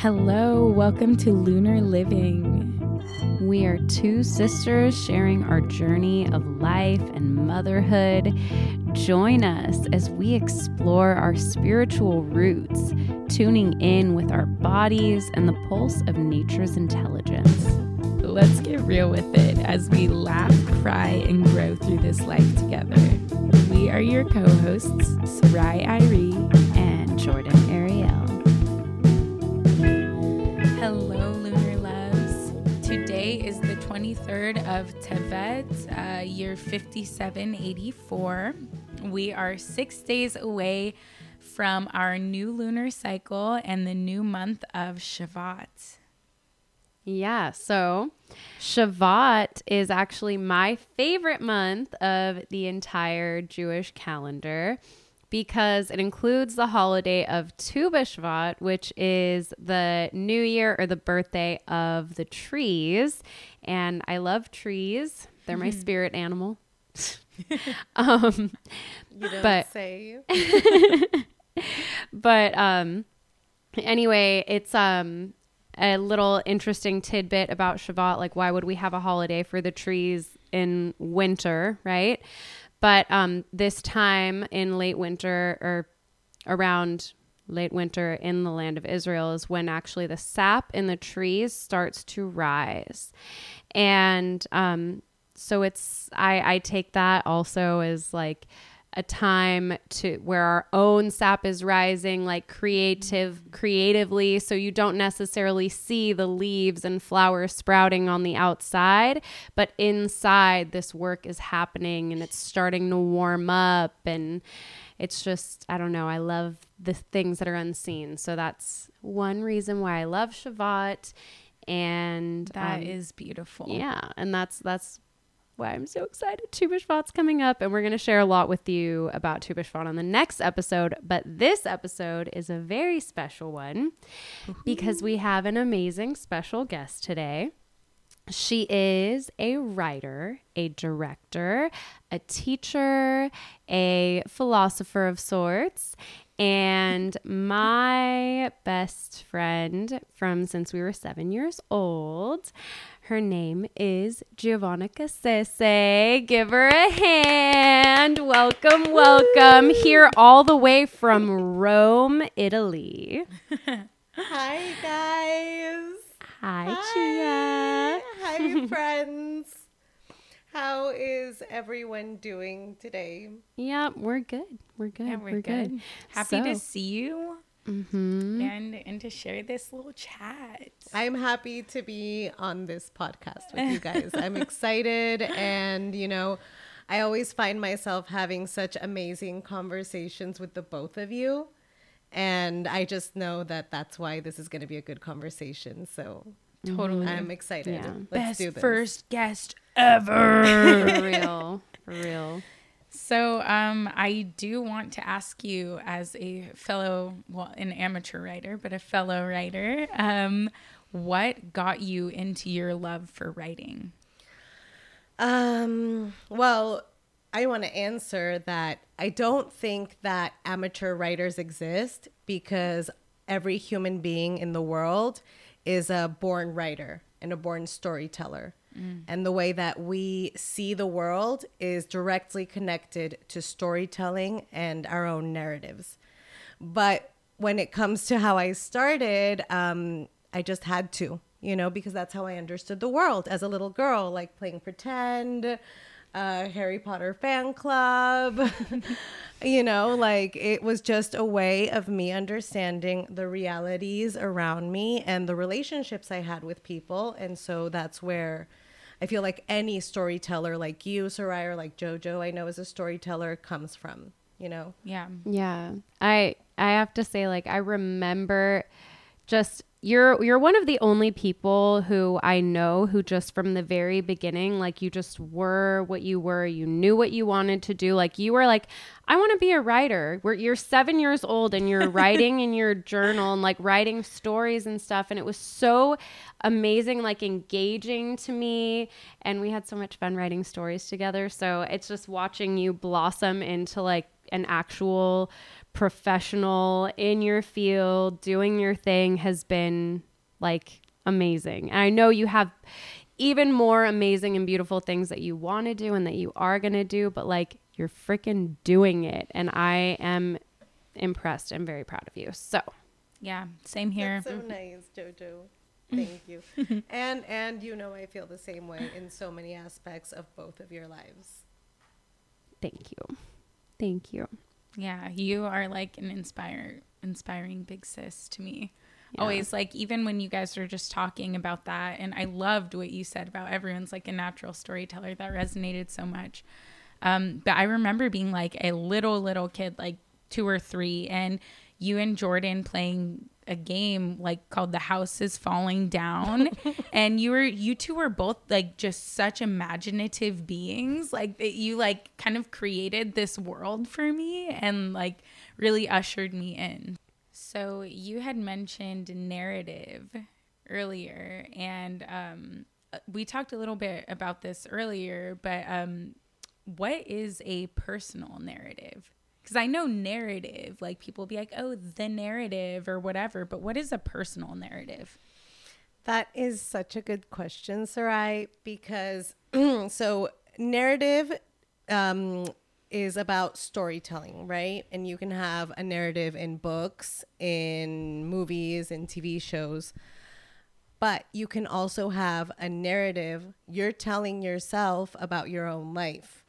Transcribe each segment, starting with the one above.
Hello, welcome to Lunar Living. We are two sisters sharing our journey of life and motherhood. Join us as we explore our spiritual roots, tuning in with our bodies and the pulse of nature's intelligence. Let's get real with it as we laugh, cry, and grow through this life together. We are your co hosts, Sarai Irie and Jordan Ariel. Is the 23rd of Tevet, uh, year 5784. We are six days away from our new lunar cycle and the new month of Shevat. Yeah, so Shevat is actually my favorite month of the entire Jewish calendar because it includes the holiday of Tu B'Shvat, which is the new year or the birthday of the trees. And I love trees, they're my spirit animal. um, You don't But- say. but um anyway it's um a little interesting tidbit about Shevat like why would we have a holiday for the trees in winter right but um this time in late winter or around late winter in the land of Israel is when actually the sap in the trees starts to rise. And um so it's I I take that also as like a time to where our own sap is rising like creative creatively. So you don't necessarily see the leaves and flowers sprouting on the outside but inside this work is happening and it's starting to warm up. And it's just I don't know I love the things that are unseen. So that's one reason why I love Shevat and That um, is beautiful. yeah, and that's that's why I'm so excited. Tu B'Shvat's coming up, and we're going to share a lot with you about Tu B'Shvat on the next episode. But this episode is a very special one because we have an amazing special guest today. She is a writer, a director, a teacher, a philosopher of sorts, and my best friend from since we were seven years old. Her name is Giovanna Cassese. Give her a hand. Welcome, welcome. Here all the way from Rome, Italy. Hi, guys. Hi, Chia. Hi, friends. How is everyone doing today? Yeah, we're good. We're good. Yeah, we're, good. Happy to see you Mm-hmm. and and to share this little chat. I'm happy to be on this podcast with you guys. I'm excited, and you know, I always find myself having such amazing conversations with the both of you. And I just know that that's why this is going to be a good conversation. So Totally. I'm excited. Yeah. Let's Best do this. first guest ever. For real. For real. So, um, I do want to ask you, as a fellow, well, an amateur writer, but a fellow writer, um, what got you into your love for writing? Um, well, I want to answer that I don't think that amateur writers exist because every human being in the world is a born writer and a born storyteller. And the way that we see the world is directly connected to storytelling and our own narratives. But when it comes to how I started, um, I just had to, you know, because that's how I understood the world as a little girl, like playing pretend, uh, Harry Potter fan club. you know, like it was just a way of me understanding the realities around me and the relationships I had with people. And so that's where I feel like any storyteller like you, Sarai, or like JoJo, I know as a storyteller, comes from, you know? Yeah. Yeah. I I have to say like I remember just you're you're one of the only people who I know who just from the very beginning like you just were what you were. You knew what you wanted to do. Like you were like I want to be a writer. Where you're 7 years old and you're writing in your journal and like writing stories and stuff. And it was so amazing like engaging to me. And we had so much fun writing stories together. So it's just watching you blossom into like an actual professional in your field, doing your thing has been like amazing. And I know you have even more amazing and beautiful things that you want to do and that you are going to do, but like you're freaking doing it. And I am impressed and very proud of you. So, Yeah, same here. That's so mm-hmm. nice, Jojo. Thank you. and and you know I feel the same way in so many aspects of both of your lives. thank you. Thank you. Yeah, you are like an inspire inspiring big sis to me. Yeah. Always like even when you guys were just talking about that and I loved what you said about everyone's like a natural storyteller that resonated so much. Um but I remember being like a little little kid like 2 or 3 and you and Jordan playing a game like called The House is Falling Down and you were you two were both like just such imaginative beings like that you like kind of created this world for me and like really ushered me in. So you had mentioned narrative earlier and um we talked a little bit about this earlier but um what is a personal narrative? Because I know narrative, like people be like, oh, the narrative or whatever, but what is a personal narrative? That is such a good question, Sarai, because so narrative um, is about storytelling, right? And you can have a narrative in books, in movies, in TV shows. But you can also have a narrative you're telling yourself about your own life.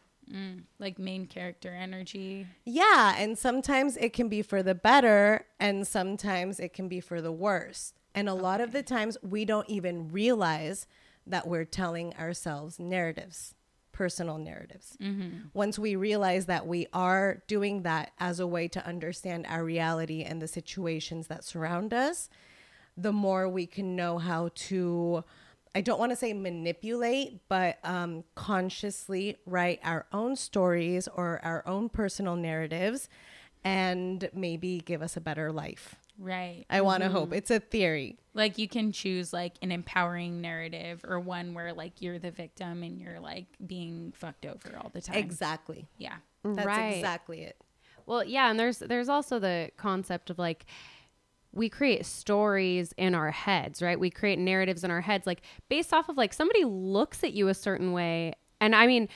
Like main character energy. Yeah, and sometimes it can be for the better and sometimes it can be for the worse. And a lot of the times we don't even realize that we're telling ourselves narratives, personal narratives. Mm-hmm. Once we realize that we are doing that as a way to understand our reality and the situations that surround us, the more we can know how to I don't want to say manipulate, but um, consciously write our own stories or our own personal narratives and maybe give us a better life. Right. I want to hope. It's a theory. Like you can choose like an empowering narrative or one where like you're the victim and you're like being fucked over all the time. Exactly. yeah. That's Right. exactly it. Well, yeah, and there's there's also the concept of like we create stories in our heads, right? We create narratives in our heads like based off of like somebody looks at you a certain way and I mean,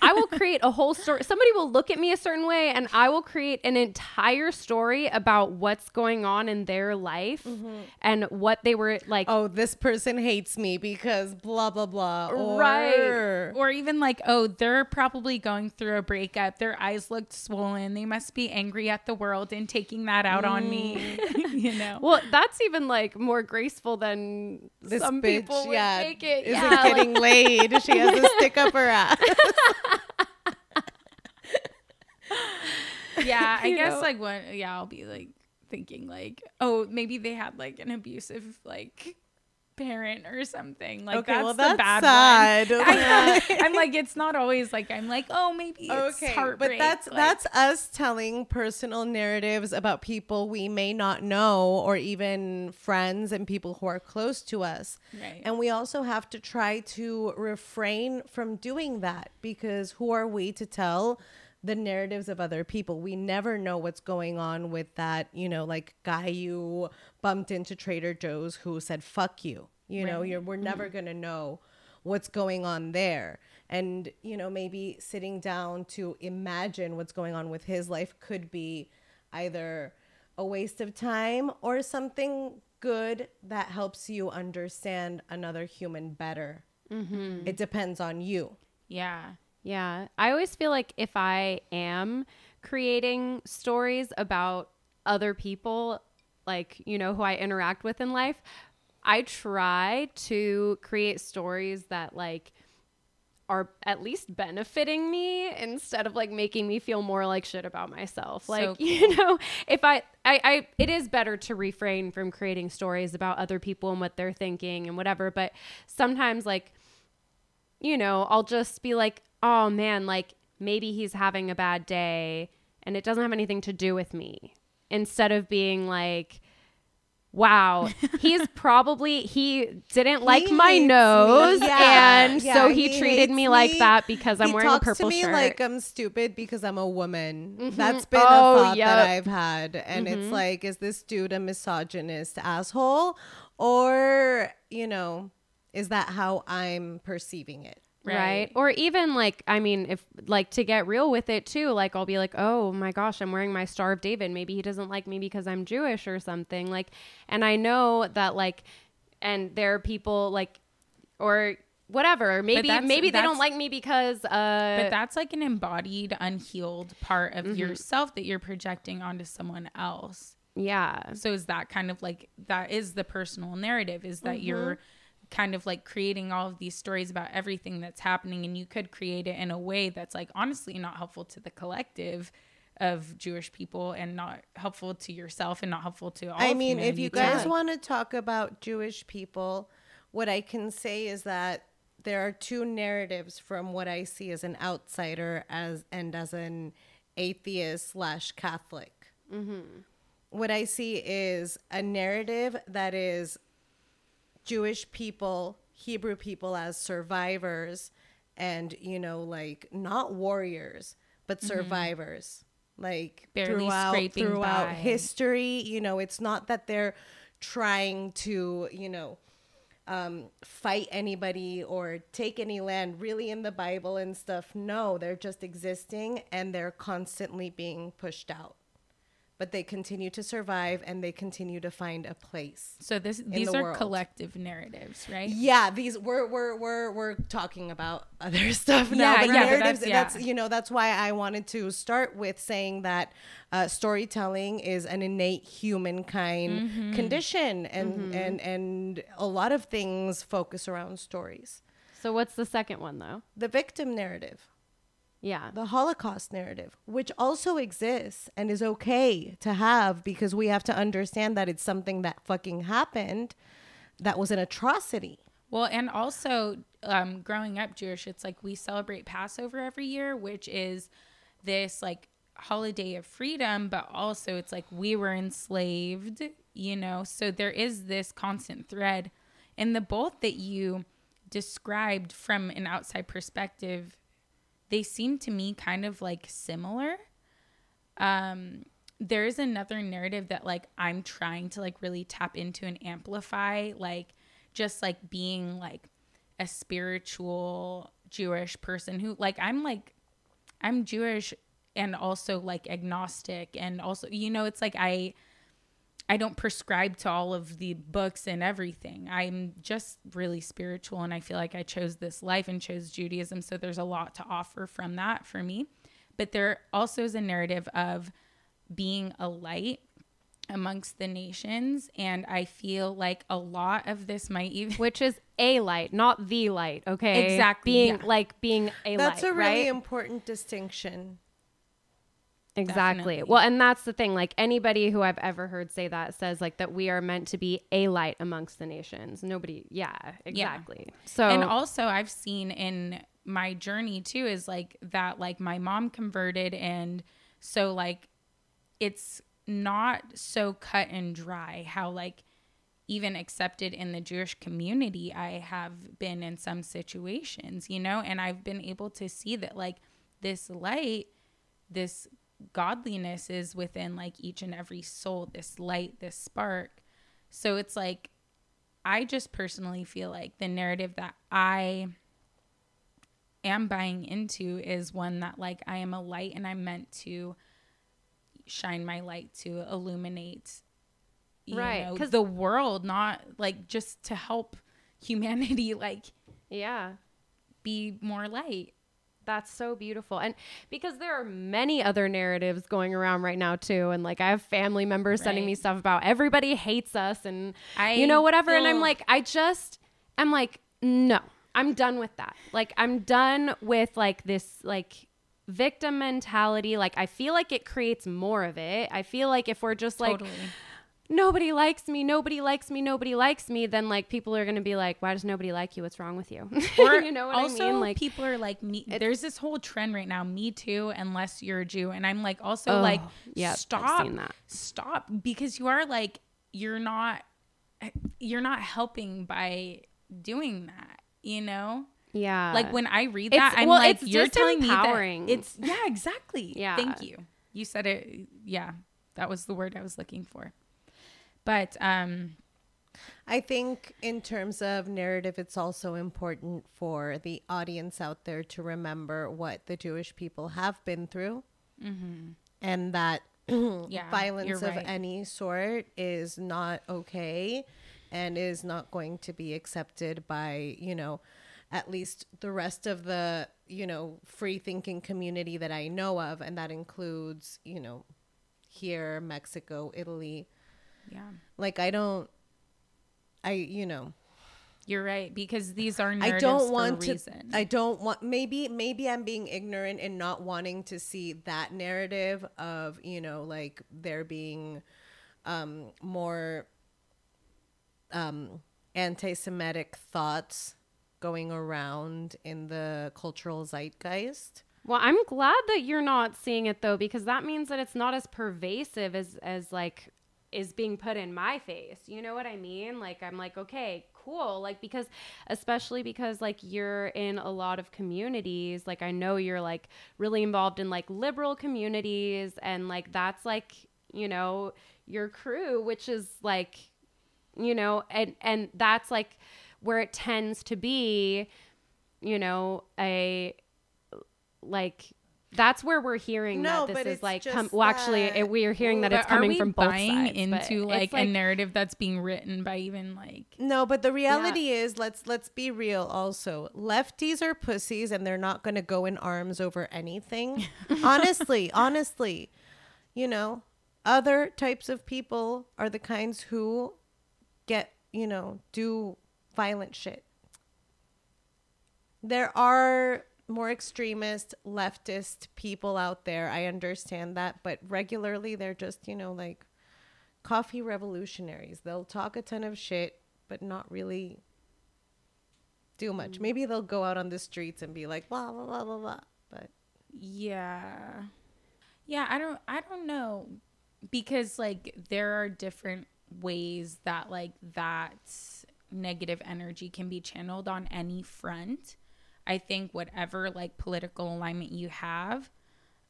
I will create a whole story. Somebody will look at me a certain way, and I will create an entire story about what's going on in their life mm-hmm. and what they were like. Oh, this person hates me because blah, blah, blah. Or, Right. Or even like, oh, they're probably going through a breakup. Their eyes looked swollen. They must be angry at the world and taking that out on me. Mm. you know? Well, that's even like more graceful than This some bitch, people would yeah, make it. isn't yeah, like- getting laid. She has a stick up her ass. yeah, I You guess know? like what yeah, I'll be like thinking like, oh, maybe they had like an abusive like parent or something. Like Okay, that's well, the bad sad. one. I. I'm like, it's not always like I'm like, oh, maybe it's okay, heartbreak. but that's like- that's us telling personal narratives about people we may not know or even friends and people who are close to us. Right. And we also have to try to refrain from doing that because who are we to tell the narratives of other people? We never know what's going on with that, you know, like guy you bumped into Trader Joe's who said fuck you. You know, you're we're mm-hmm. never going to know what's going on there. And, you know, maybe sitting down to imagine what's going on with his life could be either a waste of time or something good that helps you understand another human better. Mm-hmm. It depends on you. yeah. Yeah. I always feel like if I am creating stories about other people, like, you know, who I interact with in life, I try to create stories that, like, are at least benefiting me instead of like making me feel more like shit about myself. Like, So you know, if I, I, I, it is better to refrain from creating stories about other people and what they're thinking and whatever. But sometimes, like, you know, I'll just be like, oh man, like maybe he's having a bad day and it doesn't have anything to do with me. Instead of being like, wow, he's probably he didn't like my nose, Yeah, and yeah, so he, he treated hates me like that because I'm he wearing a talks purple to me shirt. like I'm stupid because I'm a woman. That's been Oh, a thought yep. Mm-hmm. that I've had, and it's like, is this dude a misogynist asshole, or you know, is that how I'm perceiving it? Right. Right. Or even like, I mean, if like to get real with it too, like I'll be like, oh my gosh, I'm wearing my Star of David. Maybe he doesn't like me because I'm Jewish or something. Like, and I know that like, and there are people like, or whatever. Maybe maybe they don't like me because uh, But that's like an embodied, unhealed part Mm-hmm. of yourself that you're projecting onto someone else. yeah, So is that kind of like that is the personal narrative is that you're Mm-hmm. Kind of like creating all of these stories about everything that's happening and you could create it in a way that's like honestly not helpful to the collective of Jewish people and not helpful to yourself and not helpful to all I of mean, if you guys want to talk about Jewish people, what I can say is that there are two narratives from what I see as an outsider as and as an atheist slash Catholic. Mm-hmm. What I see is a narrative that is Jewish people, Hebrew people as survivors, and you know, like not warriors, but survivors. Like Barely throughout scraping throughout by. history, you know, it's not that they're trying to, you know, um, fight anybody or take any land really in the Bible and stuff. No, they're just existing and they're constantly being pushed out. But they continue to survive and they continue to find a place. so this these the are world. collective narratives, right? Yeah, these we're we're we're we're talking about other stuff now. Yeah, but yeah, narratives. that's- That's, yeah. you know that's why I wanted to start with saying that uh, storytelling is an innate humankind Mm-hmm. condition, and and and a lot of things focus around stories. So what's the second one though? The victim narrative, Yeah. the Holocaust narrative, which also exists and is okay to have because we have to understand that it's something that fucking happened, that was an atrocity. Well, and also um, growing up Jewish, it's like we celebrate Passover every year, which is this like holiday of freedom, but also it's like we were enslaved, you know? So there is this constant thread. And the both that you described from an outside perspective, they seem to me kind of like similar. Um there is another narrative that like i'm trying to like really tap into and amplify like just like being like a spiritual jewish person who like i'm like i'm jewish and also like agnostic and also you know it's like i i don't prescribe to all of the books and everything i'm just really spiritual and i feel like i chose this life and chose judaism so there's a lot to offer from that for me but there also is a narrative of being a light amongst the nations and i feel like a lot of this might even Which is a light, not the light. Okay. Exactly, Being yeah. like being a That's light. a really right? important distinction. Exactly. Definitely. Well, and that's the thing. Like anybody who I've ever heard say that says like that we are meant to be a light amongst the nations. Nobody. Yeah. Exactly. So and also i've seen in my journey too is like that like my mom converted and so like it's not so cut and dry how like even accepted in the Jewish community I have been in some situations, you know, and I've been able to see that like this light, this godliness is within like each and every soul, this light, this spark. So it's like I just personally feel like the narrative that I am buying into is one that like I am a light and I'm meant to shine my light to illuminate you Right, know, 'cause- the world not like just to help humanity like yeah. be more light That's so beautiful. And because there are many other narratives going around right now too and like I have family members sending me stuff about everybody hates us and I you know whatever and I'm like I just I'm like no. I'm done with that. Like I'm done with like this like victim mentality. Like I feel like it creates more of it. I feel like if we're just like totally nobody likes me, nobody likes me, nobody likes me, then like people are gonna be like, why does nobody like you? What's wrong with you? or you know what also I mean? Like people are like me there's this whole trend right now me too unless you're a jew and i'm like also Oh, like I've stop stop because you are like you're not you're not helping by doing that, you know? Yeah. Like when I read It's- that, I'm well, like, it's you're telling me that it's yeah, exactly. Yeah. Thank you. You said it. Yeah, that was the word I was looking for. But um, I think in terms of narrative, it's also important for the audience out there to remember what the Jewish people have been through, and that Yeah, violence you're of any sort is not okay, and is not going to be accepted by you know, at least the rest of the you know free thinking community that I know of, and that includes you know, here Mexico, Italy. Yeah, Like I don't, I you know. you're right because these are I don't want for a to. reason. I don't want. Maybe maybe I'm being ignorant and not wanting to see that narrative of you know like there being um, more um, anti-Semitic thoughts going around in the cultural zeitgeist. Well, I'm glad that you're not seeing it though, because that means that it's not as pervasive as as like is being put in my face. You know what I mean? Like I'm like, okay, cool. Like because especially because like you're in a lot of communities, like I know you're like really involved in like liberal communities and like that's like, you know, your crew, which is like you know, and and that's like where it tends to be, you know, a like that's where we're hearing No, that but this it's is like just com- well actually it, we are hearing that it's coming we from both buying sides into like, it's a narrative that's being written by even like No, but the reality is, let's let's be real. Also, lefties are pussies, and they're not going to go in arms over anything. honestly, honestly, you know, other types of people are the kinds who get, you know, do violent shit. There are more extremist leftist people out there. I understand that, but regularly they're just, you know, like coffee revolutionaries. They'll talk a ton of shit, but not really do much. Mm. Maybe they'll go out on the streets and be like blah blah blah blah blah. But Yeah. Yeah, I don't I don't know because like there are different ways that like that negative energy can be channeled on any front. I think whatever like political alignment you have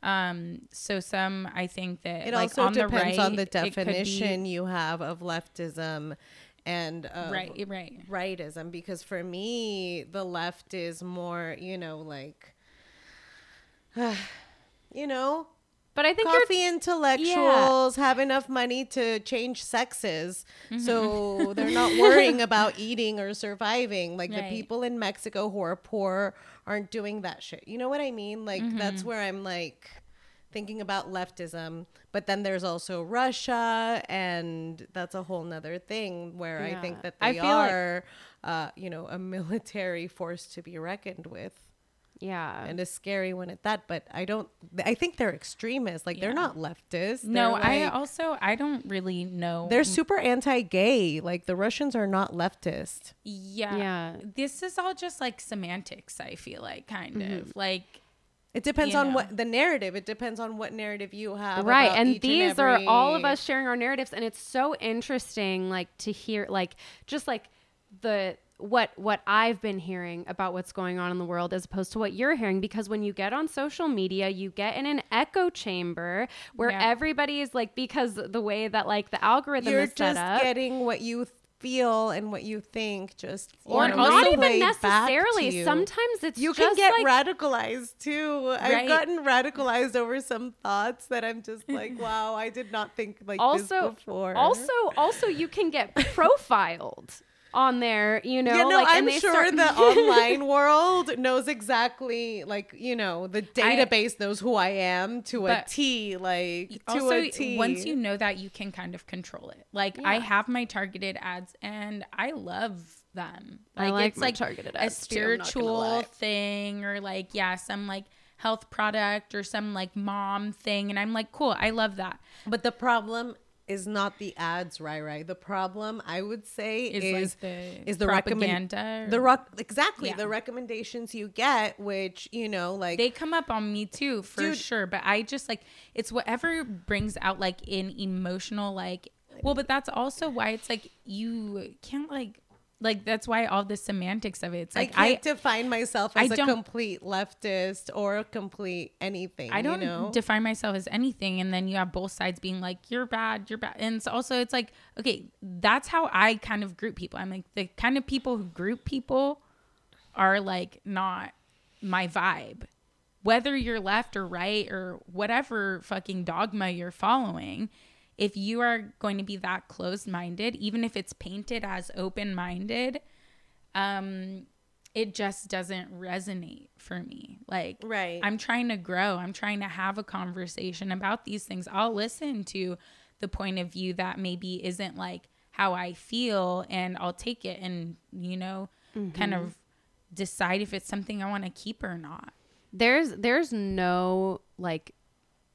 um so some I think that it like also on depends the right on the it could be- definition you have of leftism and of right right. rightism because for me the left is more, you know, like you know, but i think coffee intellectuals have enough money to change sexes. So they're not worrying about eating or surviving. Like the people in mexico who are poor aren't doing that shit. You know what i mean? Like that's where i'm like thinking about leftism. But then there's also russia and that's a whole nother thing where i think that they feel like- are uh, you know a military force to be reckoned with yeah and a scary one at that. But I don't. I think they're extremists. Like they're not leftists. no They're, I like- also I don't really know They're super anti-gay. Like the Russians are not leftist. yeah Yeah. this is all just like semantics I feel like kind Mm-hmm. of like It depends You on know. what the narrative. It depends on what narrative you have. right about and each these are all of us sharing our narratives and it's so interesting like to hear like just like the what what i've been hearing about what's going on in the world as opposed to what you're hearing because when you get on social media you get in an echo chamber where Yeah. everybody is like because the way that like the algorithm You're is set just up getting what you feel and what you think. Just or not even replayed back to necessarily sometimes it's you can get like radicalized too. I've gotten radicalized over some thoughts that I'm just like, wow, I did not think like also this before. also also you can get profiled on there you know you know, like I'm sure start- the online world knows exactly, like you know, the database knows who I am to a T, like to also a T. once you know that you can kind of control it. Like i have my targeted ads and i love them. I like, like it's my like targeted a ads too, I'm not gonna spiritual lie. thing or like yeah some like health product or some like mom thing and i'm like cool i love that. But the problem is not the ads, right? Right. The problem, I would say, Is, is like, the is the propaganda or- the rock exactly Yeah. the recommendations you get, which you know, like they come up on me too for Dude. sure but i just like it's whatever brings out like an emotional like Well, but that's also why it's like you can't like like that's why all the semantics of it. It's like I I can't define myself as a complete leftist or a complete anything. I don't you know? define myself as anything, and then you have both sides being like, "You're bad, you're bad," and so also it's like, okay, that's how I kind of group people. I'm like the kind of people who group people are like not my vibe. Whether you're left or right or whatever fucking dogma you're following, if you are going to be that closed minded, even if it's painted as open minded, um, it just doesn't resonate for me. Like, Right. I'm trying to grow. I'm trying to have a conversation about these things. I'll listen to the point of view that maybe isn't like how I feel, and I'll take it and, you know, kind of decide if it's something I want to keep or not. there's there's no like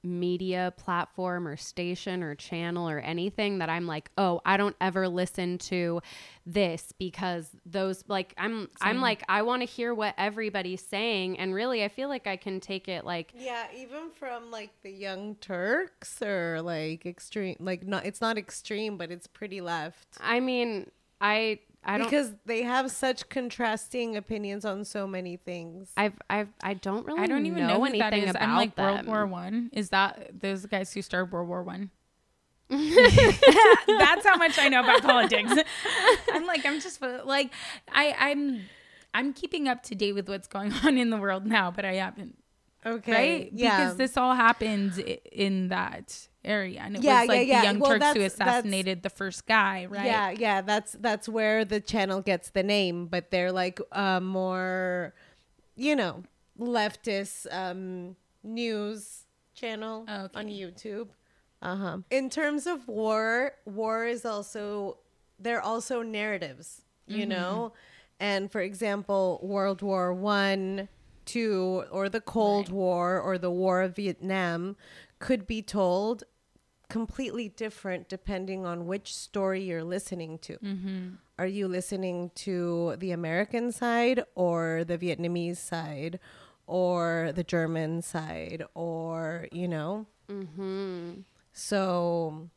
media platform or station or channel or anything that I'm like, "Oh, I don't ever listen to this because those like I'm I'm like I want to hear what everybody's saying. And really I feel like I can take it like Yeah, even from like the Young Turks or like extreme, like not it's not extreme, but it's pretty left. I mean, I I don't because they have such contrasting opinions on so many things. I've I've I don't really I don't even know, know, anything that is. about I'm like them. World War One. Is that those guys who started World War One? That's how much I know about politics. I'm like, I'm just like, I, I'm, I'm keeping up to date with what's going on in the world now, but I haven't, okay, right? yeah, Because this all happened in that area, and it Yeah, was like yeah, yeah. the Young Well, Turks who that's- assassinated the first guy, right? Yeah, yeah, that's that's where the channel gets the name, but they're like uh, more, you know, leftist um, news channel on YouTube. Uh huh. In terms of war, war is also they're also narratives, you know, and for example, World War One, Two, or the Cold War, or the War of Vietnam, could be told completely different depending on which story you're listening to. Are you listening to the American side or the Vietnamese side or the German side or, you know? Mm-hmm. So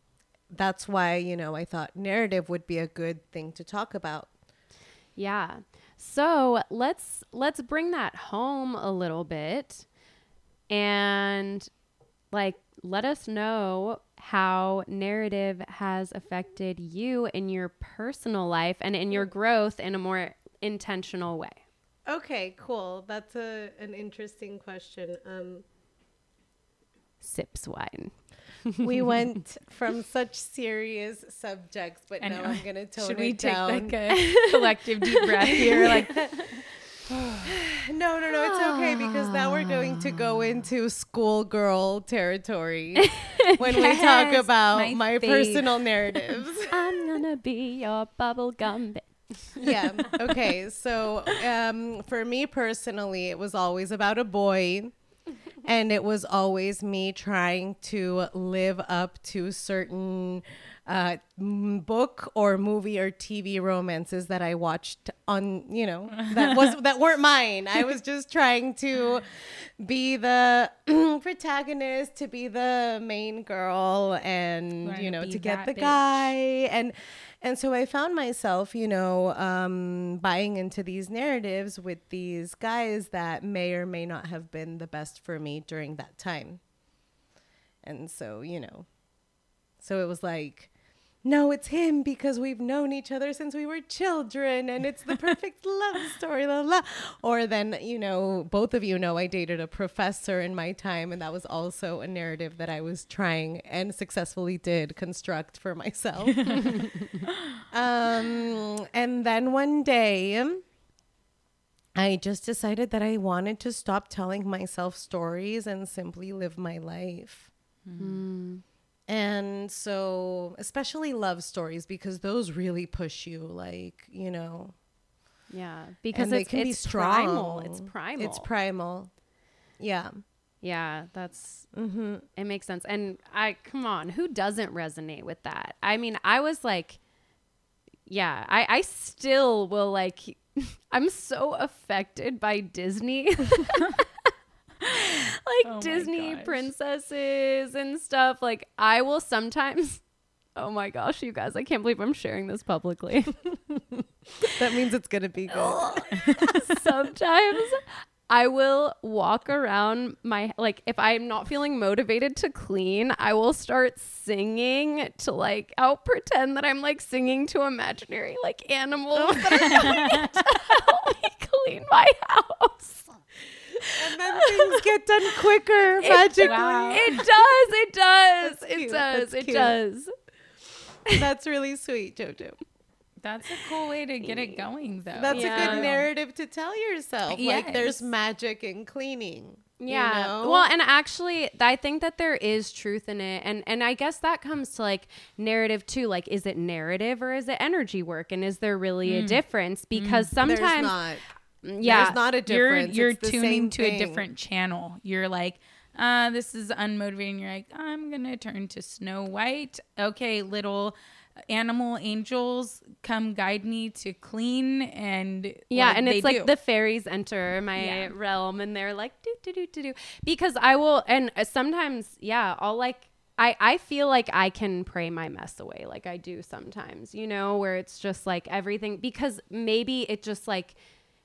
that's why, you know, I thought narrative would be a good thing to talk about. Yeah. So let's let's bring that home a little bit and like let us know how narrative has affected you in your personal life and in your growth in a more intentional way. Okay, cool. That's a, an interesting question. Um, Sips wine. we went from such serious subjects, but I now know. I'm gonna tone Should it we take down. like a collective deep breath here? Like, no, no, no, it's okay because now we're going to go into schoolgirl territory when we talk about my my, personal narratives. I'm gonna be your bubblegum bitch. yeah. Okay. So, um, for me personally, it was always about a boy. And it was always me trying to live up to certain uh, book or movie or TV romances that I watched on, you know, that was that weren't mine. I was just trying to be the protagonist, to be the main girl, and Wanted you know, be to get the bitch. guy and and so I found myself, you know, um, buying into these narratives with these guys that may or may not have been the best for me during that time. And so, you know, so it was like, no, it's him because we've known each other since we were children and it's the perfect love story. La, la. Or then, you know, both of you know I dated a professor in my time, and that was also a narrative that I was trying and successfully did construct for myself. um, and then one day, I just decided that I wanted to stop telling myself stories and simply live my life. And so, especially love stories, because those really push you, like, you know, Yeah, because it's, can be it's strong. primal. It's primal. It's primal. Yeah. Yeah, that's Mm-hmm. it makes sense. And I come on, who doesn't resonate with that? I mean, I was like yeah, I I still will like I'm so affected by Disney. like Oh Disney gosh. princesses and stuff. Like I will sometimes Oh my gosh, you guys, I can't believe I'm sharing this publicly. That means it's gonna be good. Sometimes I will walk around my like if I'm not feeling motivated to clean, I will start singing to like I'll pretend that I'm like singing to imaginary like animals that are to help me clean my house. And then things get done quicker magically. wow. It does, it does, That's it cute, does, that's it cute. does. That's really sweet, Jojo. That's a cool way to get it going, though. That's a good narrative to tell yourself. Like there's magic in cleaning. you Yeah. know? Well, and actually, I think that there is truth in it, and and I guess that comes to like narrative too. Like, is it narrative or is it energy work, and is there really a mm. difference? Because mm. there's sometimes, not. Yeah, There's not a you're difference. you're the tuning to a different channel. You're like, uh, this is unmotivating. You're like, I'm gonna turn to Snow White. Okay, little animal angels, come guide me to clean and yeah, like, and it's like do. the fairies enter my Yeah. realm, and they're like do do do do do because I will, and uh, sometimes, yeah, I'll like. I, I feel like I can pray my mess away like I do sometimes, you know, where it's just like everything because maybe it just like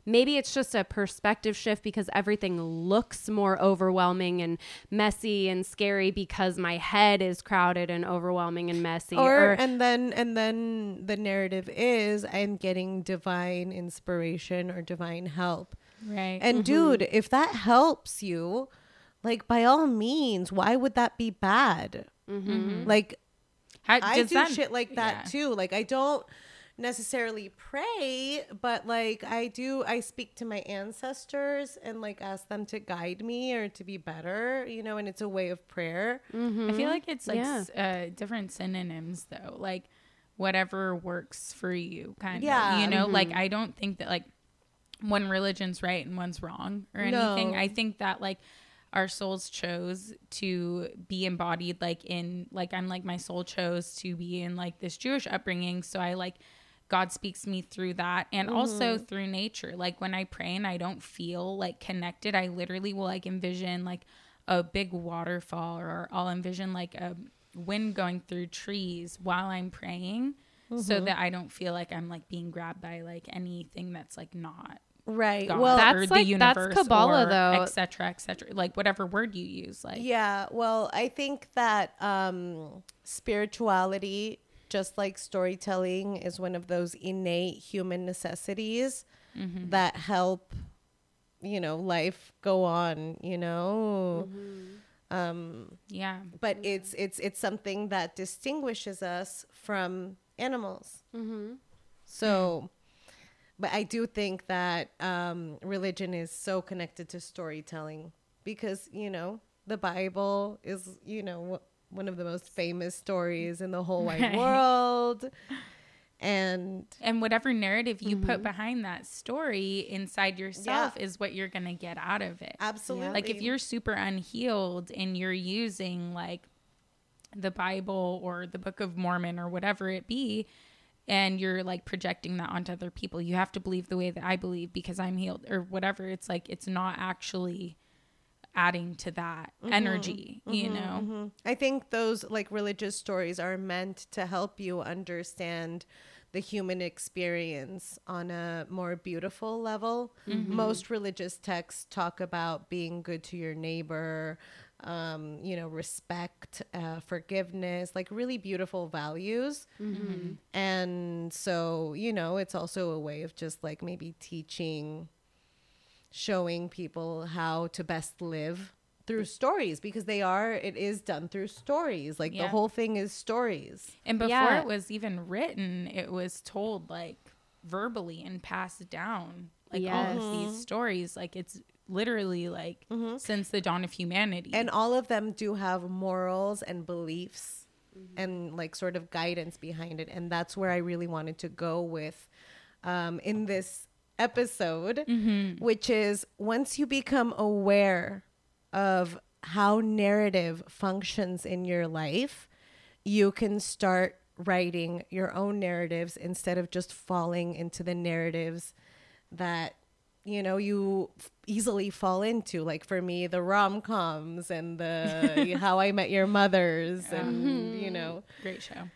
maybe it's just a perspective shift because everything looks more overwhelming and messy and scary because my head is crowded and overwhelming and messy or and then and then the narrative is I'm getting divine inspiration or divine help. right. And mm-hmm. dude, if that helps you, like by all means, why would that be bad? Mm-hmm. Mm-hmm. Like How, I do that- shit like that yeah. too. Like I don't necessarily pray, but like I do I speak to my ancestors and like ask them to guide me or to be better, you know, and it's a way of prayer. I feel like it's like Yeah. s- uh, different synonyms though, like whatever works for you, kind of. Yeah. You know, like I don't think that like one religion's right and one's wrong or anything. No. I think that like our souls chose to be embodied like in like I'm like my soul chose to be in like this Jewish upbringing, so I like God speaks to me through that and also through nature. Like when I pray and I don't feel like connected, I literally will like envision like a big waterfall or I'll envision like a wind going through trees while I'm praying so that I don't feel like I'm like being grabbed by like anything that's like not Right. God well, That's or like- the that's Kabbalah, or though. et cetera, et cetera. Like whatever word you use, like Yeah, well, I think that um, spirituality, just like storytelling, is one of those innate human necessities Mm-hmm. that help, you know, life go on. You know, um, yeah. but it's it's it's something that distinguishes us from animals. So. But I do think that um, religion is so connected to storytelling because, you know, the Bible is, you know, wh- one of the most famous stories in the whole wide Right. world. And And whatever narrative you put mm-hmm. behind that story inside yourself Yeah. is what you're going to get out of it. absolutely. Like if you're super unhealed and you're using like the Bible or the Book of Mormon or whatever it be, and you're like projecting that onto other people, you have to believe the way that I believe because I'm healed or whatever. It's like it's not actually adding to that energy, you know? Mhm. I think those like religious stories are meant to help you understand the human experience on a more beautiful level. Most religious texts talk about being good to your neighbor, um, you know, respect, uh, forgiveness, like really beautiful values. And so, you know, it's also a way of just like maybe teaching showing people how to best live through stories because they are it is done through stories. Like the whole thing is stories. And before Yeah. it was even written, it was told like verbally and passed down. Like all of these stories, like it's literally like since the dawn of humanity. and all of them do have morals and beliefs and like sort of guidance behind it. And that's where i really wanted to go with um, in this episode mm-hmm. which is once you become aware of how narrative functions in your life you can start writing your own narratives instead of just falling into the narratives that you know you f- easily fall into. Like for me the rom-coms and the how i met your mothers and you know. Great show.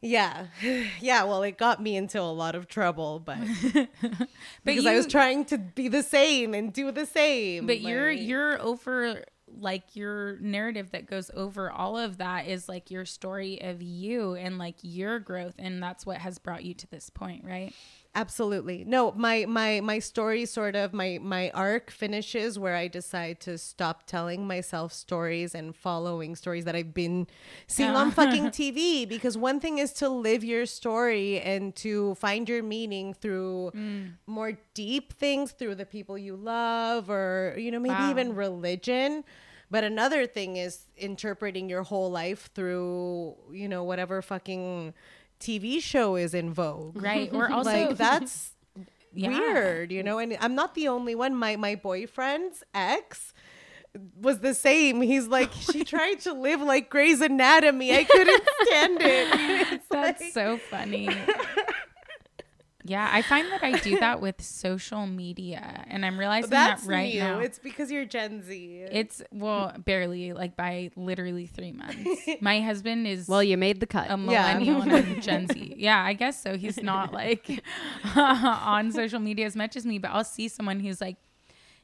Yeah. Yeah. Well, it got me into a lot of trouble, but, But because I was trying to be the same and do the same. But you're you're over like your narrative that goes over all of that is like your story of you and like your growth and that's what has brought you to this point, right? Absolutely. No my my my story sort of my my arc finishes where i decide to stop telling myself stories and following stories that i've been seeing on fucking tv because one thing is to live your story and to find your meaning through mm. more deep things through the people you love or you know maybe Wow. even religion. But another thing is interpreting your whole life through you know whatever fucking tv show is in vogue Right. We're also like that's Yeah. weird, you know. And I'm not the only one. My my boyfriend's ex was the same. He's like, she tried to live like Grey's Anatomy. I couldn't stand it. That's like- so funny. Yeah, I find that I do that with social media and I'm realizing that's that right new. now. It's because you're Gen Z. It's well, barely like by literally three months. My husband is Well, you made the cut. a Yeah. millennial and a Gen Z. Yeah, I guess so. He's not like on social media as much as me, but I'll see someone who's like,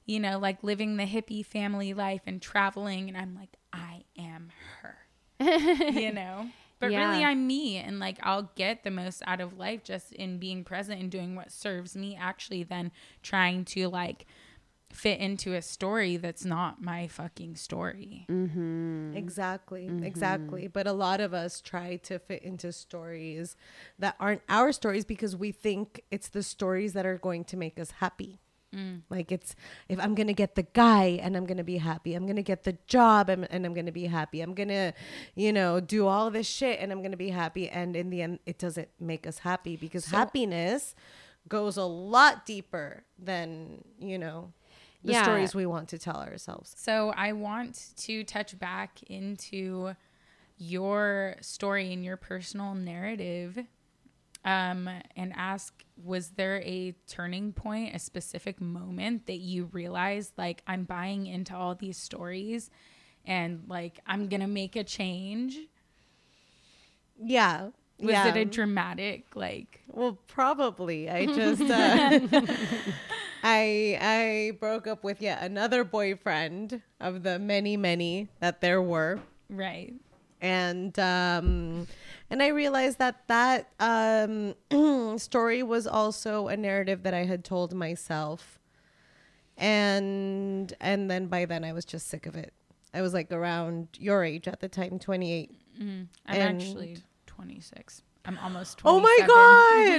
you know, like living the hippie family life and traveling, and I'm like, I am her, you know. But Yeah. really, I'm me, and like I'll get the most out of life just in being present and doing what serves me. Actually, than trying to like fit into a story that's not my fucking story. Exactly, Mm-hmm. exactly. But a lot of us try to fit into stories that aren't our stories because we think it's the stories that are going to make us happy. Mm. Like it's if I'm gonna get the guy and I'm gonna be happy, I'm gonna get the job and, and I'm gonna be happy. I'm gonna, you know, do all this shit and I'm gonna be happy. And in the end, it doesn't make us happy because So- happiness goes a lot deeper than you know the Yeah. stories we want to tell ourselves. So I want to touch back into your story and your personal narrative um, and ask was there a turning point, a specific moment that you realized like I'm buying into all these stories and like I'm going to make a change? Yeah. Was yeah. it a dramatic like Well, probably. I just uh, I I broke up with yet another boyfriend of the many many that there were, right? and um, and I realized that that um, story was also a narrative that I had told myself, and and then by then I was just sick of it. I was like around your age at the time, twenty eight. I'm And- actually 26. I'm almost 27. Oh my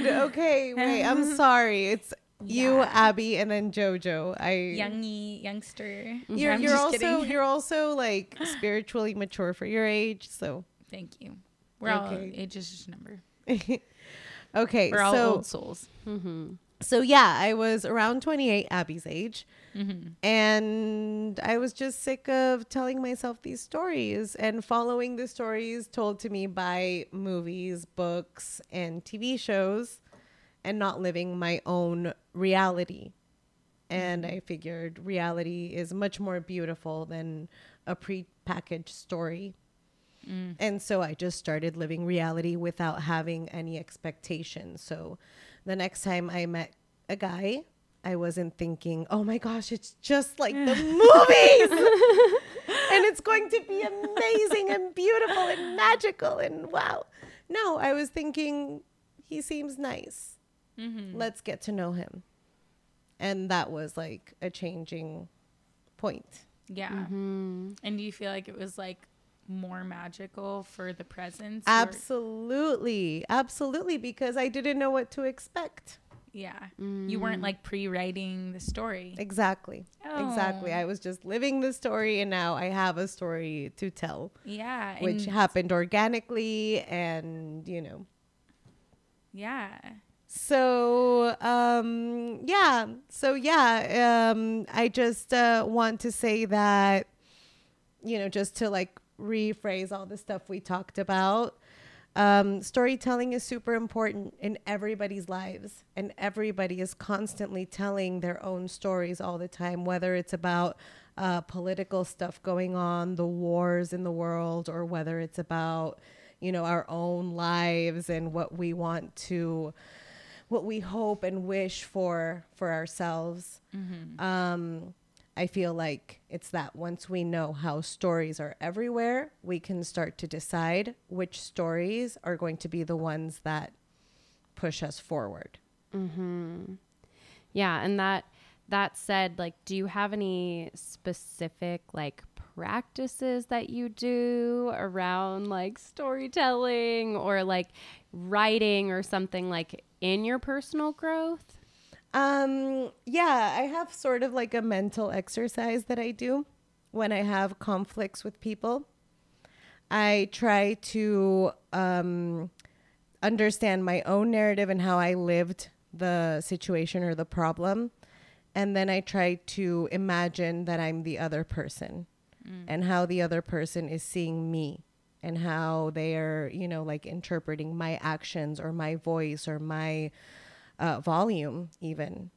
god! Okay, wait. I'm sorry. It's you, Abby, and then JoJo. I youngy youngster. You're you're also kidding. you're also like spiritually mature for your age. So Thank you. We're all age is just a number. okay, We're all so old souls. so yeah, I was around 28, Abby's age, Mm-hmm. and I was just sick of telling myself these stories and following the stories told to me by movies, books, and TV shows, and not living my own reality. And I figured reality is much more beautiful than a pre-packaged story. And so I just started living reality without having any expectations. So the next time I met a guy, I wasn't thinking, oh my gosh, it's just like the movies. and it's going to be amazing and beautiful and magical and wow. No, I was thinking, he seems nice. Let's get to know him. And that was like a changing point. Yeah. Mm-hmm. And do you feel like it was like more magical for the presence? or- Absolutely. Absolutely. Because I didn't know what to expect. yeah. You weren't like pre-writing the story. Exactly. Exactly. Oh. I was just living the story and now I have a story to tell, Yeah. which happened organically and, you know. yeah. So, um yeah. So yeah, um I just uh want to say that you know, just to like rephrase all the stuff we talked about. Um, storytelling is super important in everybody's lives, and everybody is constantly telling their own stories all the time, whether it's about uh, political stuff going on, the wars in the world, or whether it's about, you know, our own lives and what we want to what we hope and wish for for ourselves. Um, I feel like it's that once we know how stories are everywhere, we can start to decide which stories are going to be the ones that push us forward. Hmm. Yeah, and that that said, like, do you have any specific like practices that you do around like storytelling or like writing or something like in your personal growth? Um, yeah, I have sort of like a mental exercise that I do when I have conflicts with people. I try to um, understand my own narrative and how I lived the situation or the problem. And then I try to imagine that I'm the other person and how the other person is seeing me and how they are, you know, like interpreting my actions or my voice or my uh, volume, even.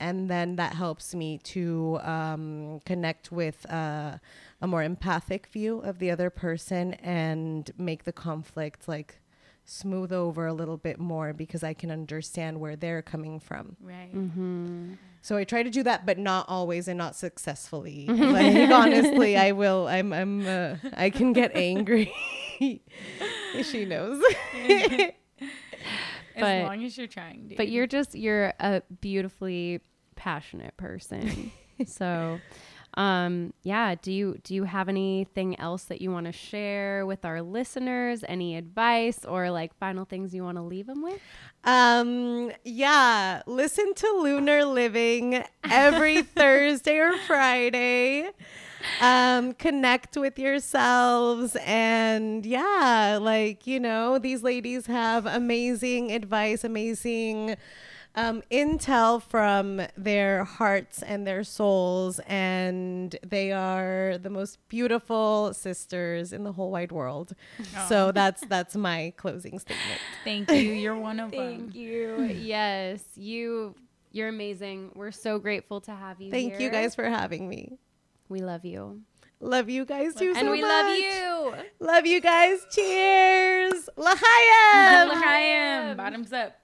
And then that helps me to um, connect with uh, a more empathic view of the other person and make the conflict like smooth over a little bit more because I can understand where they're coming from. Right. So I try to do that, but not always and not successfully. like honestly, I will. I'm. I'm. Uh, I can get angry. she knows. As long as you're trying to. But you're just you're a beautifully passionate person. so um yeah, do you do you have anything else that you want to share with our listeners? Any advice or like final things you want to leave them with? Um. Yeah. Listen to Lunar Living every Thursday or Friday. Um. Connect with yourselves and yeah, like you know, these ladies have amazing advice, amazing um, intel from their hearts and their souls, and they are the most beautiful sisters in the whole wide world. So that's that's my closing statement. Thank you. You're one of them. Thank you. yes, you you're amazing. We're so grateful to have you Thank you guys for having me. We love you. Love you guys too and so we love you. Love you guys. Cheers. Lahayim. L'chaim. Bottoms up.